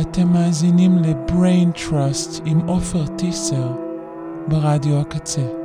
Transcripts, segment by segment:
אתם מאזינים ל-brain trust עם עופר טיסר ברדיו הקצה.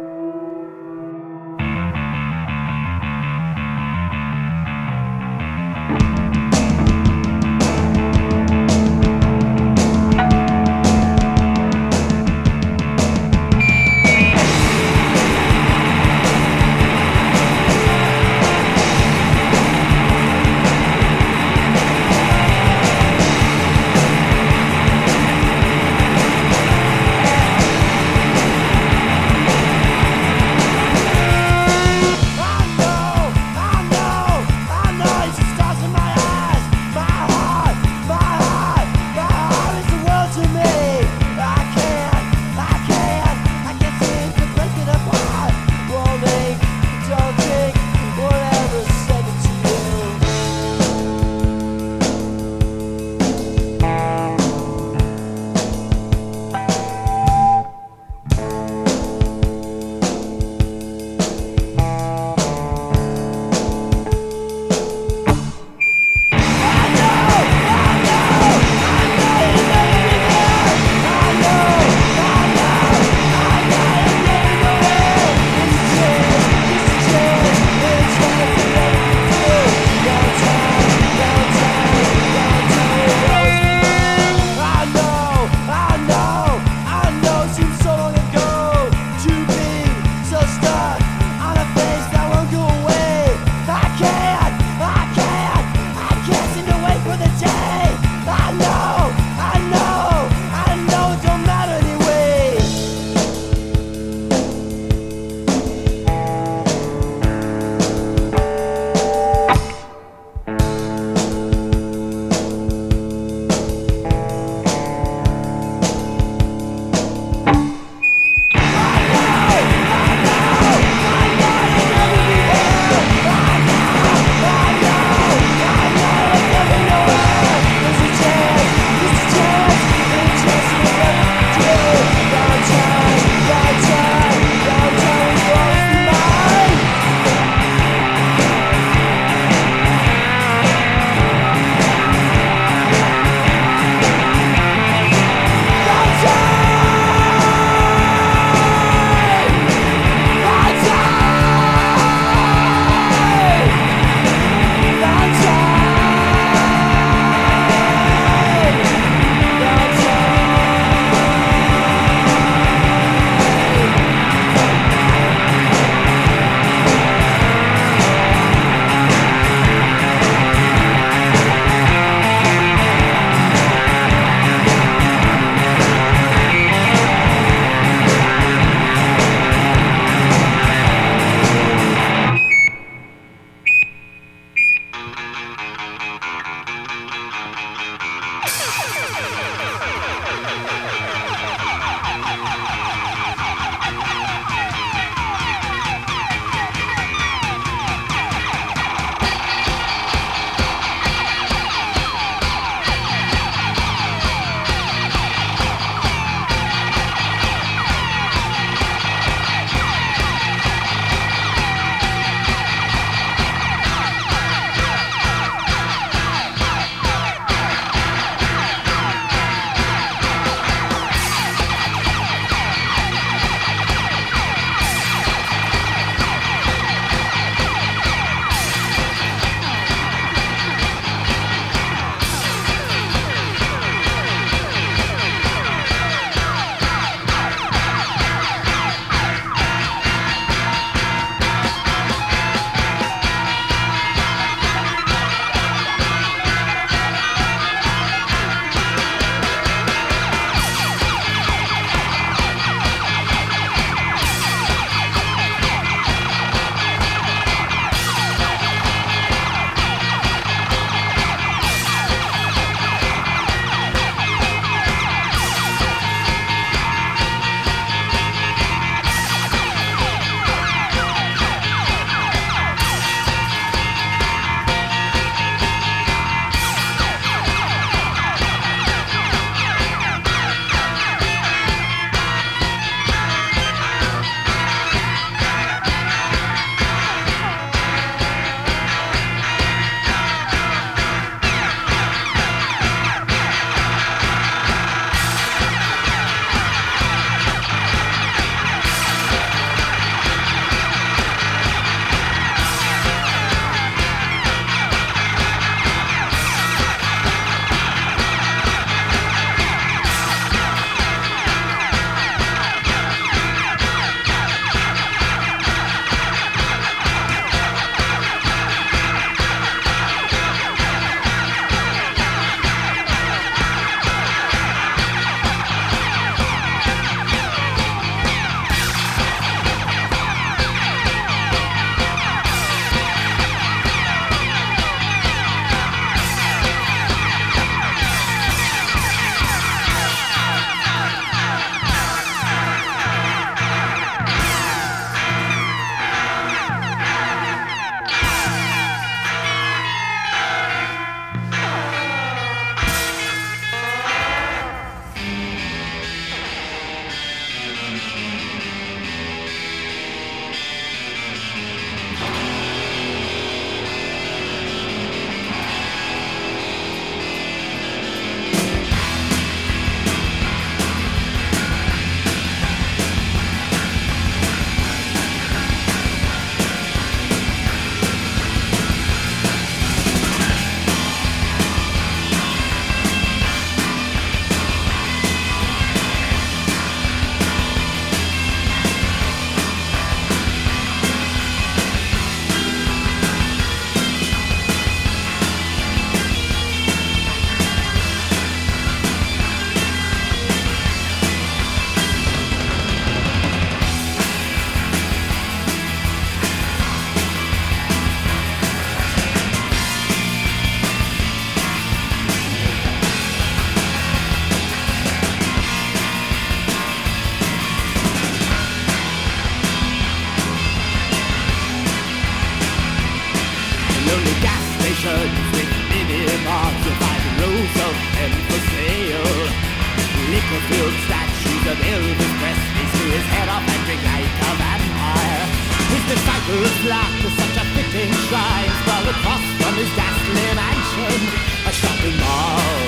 slack with such a fitting shrines While across from his ghastly mansion A shopping mall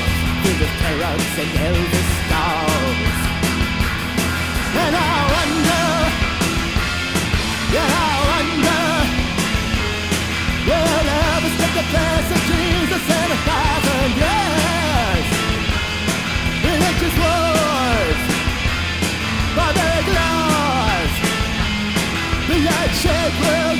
Filled with parrots and Elvis dolls. And I wonder Yeah, I wonder Will Elvis take the place of Jesus in a thousand years? Religious wars By their glass The eggshake will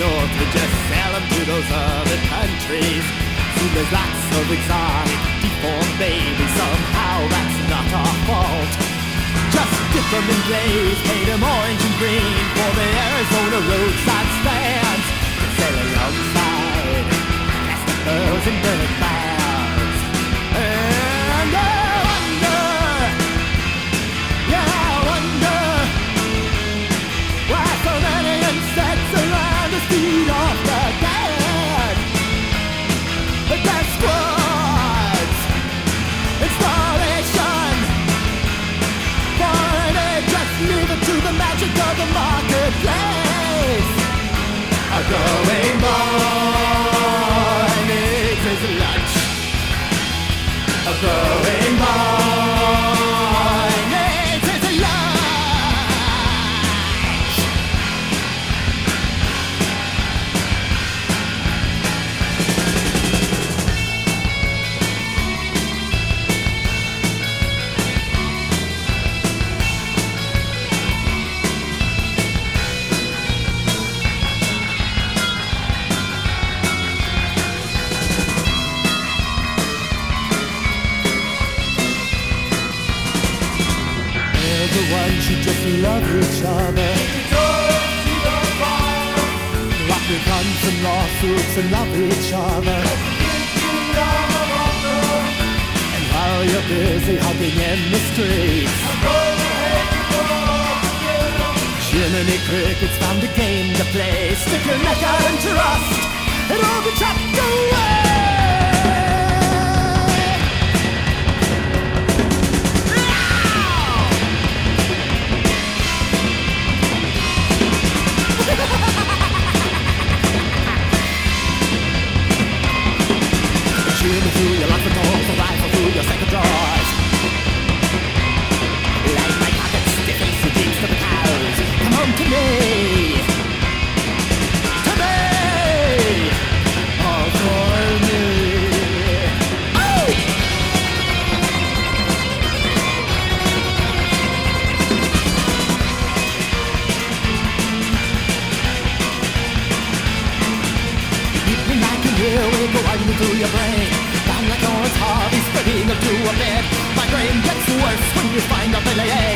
north and just sell them to those other countries. Soon there's lots of exotic, deformed babies. Somehow that's not our fault. Just dip them in glaze, paint them orange and green for the Arizona roadside stands. Sail outside. past the pearls in burning bags. go. Yeah.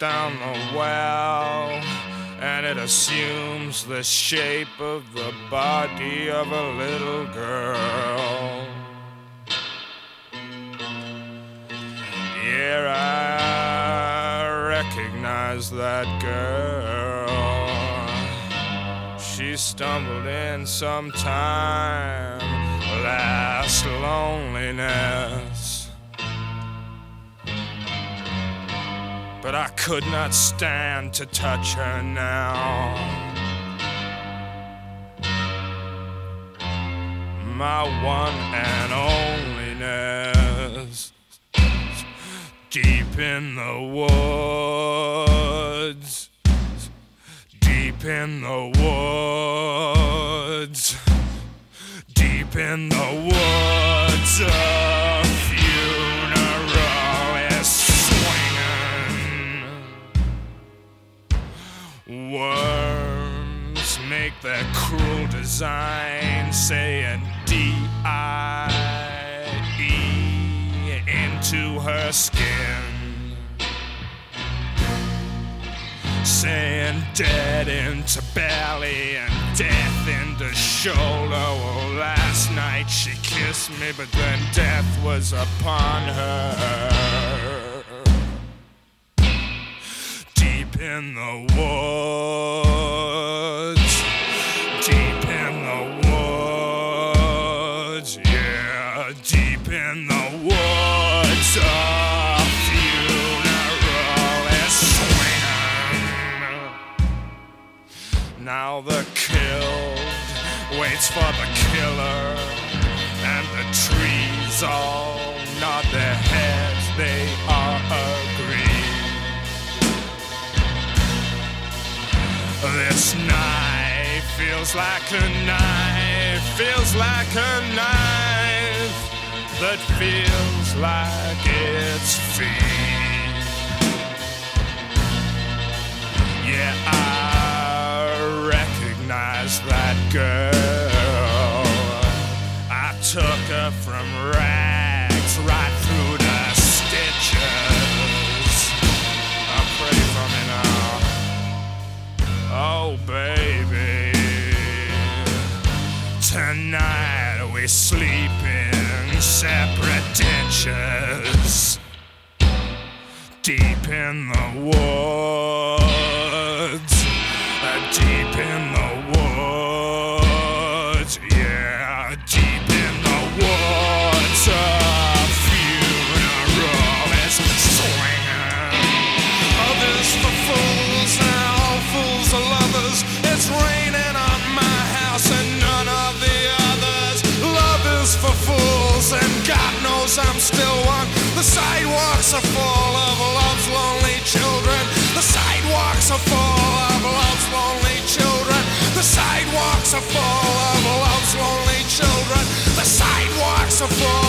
Down the well, and it assumes the shape of the body of a little girl. Yeah, I recognize that girl. She stumbled in sometime last loneliness. Could not stand to touch her now. My one and onlyness deep in the woods, deep in the woods, deep in the woods. Their cruel design, saying D-I-E into her skin. Saying dead into belly and death into shoulder. Last night she kissed me, but then death was upon her. Deep in the woods, waits for the killer, and the trees all nod their heads. They are agreed. This knife feels like a knife, feels like a knife that feels like its feet. Yeah, I recognize that girl. Took her from rags right through the stitches. I pray for me now. Oh, baby. Tonight we sleep in separate ditches. Deep in the woods. Are full of love's lonely children. The sidewalks are full of love's lonely children. The sidewalks are full of love's lonely children. The sidewalks are full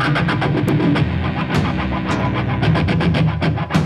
Thank you.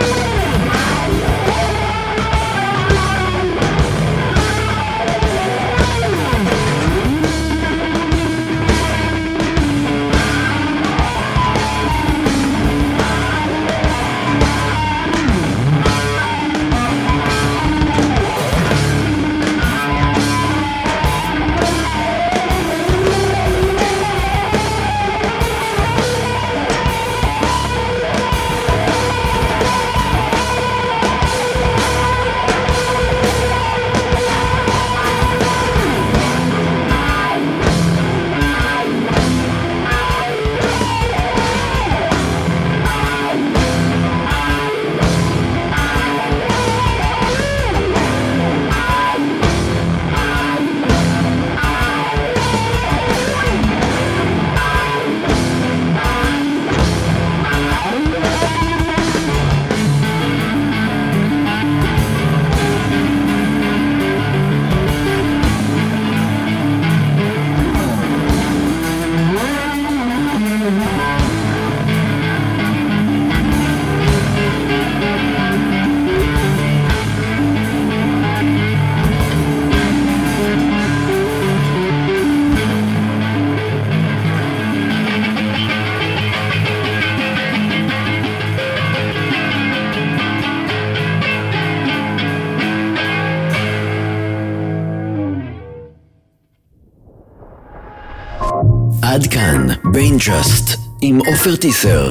Bye. ביינטרסט, עם עופר טיסר.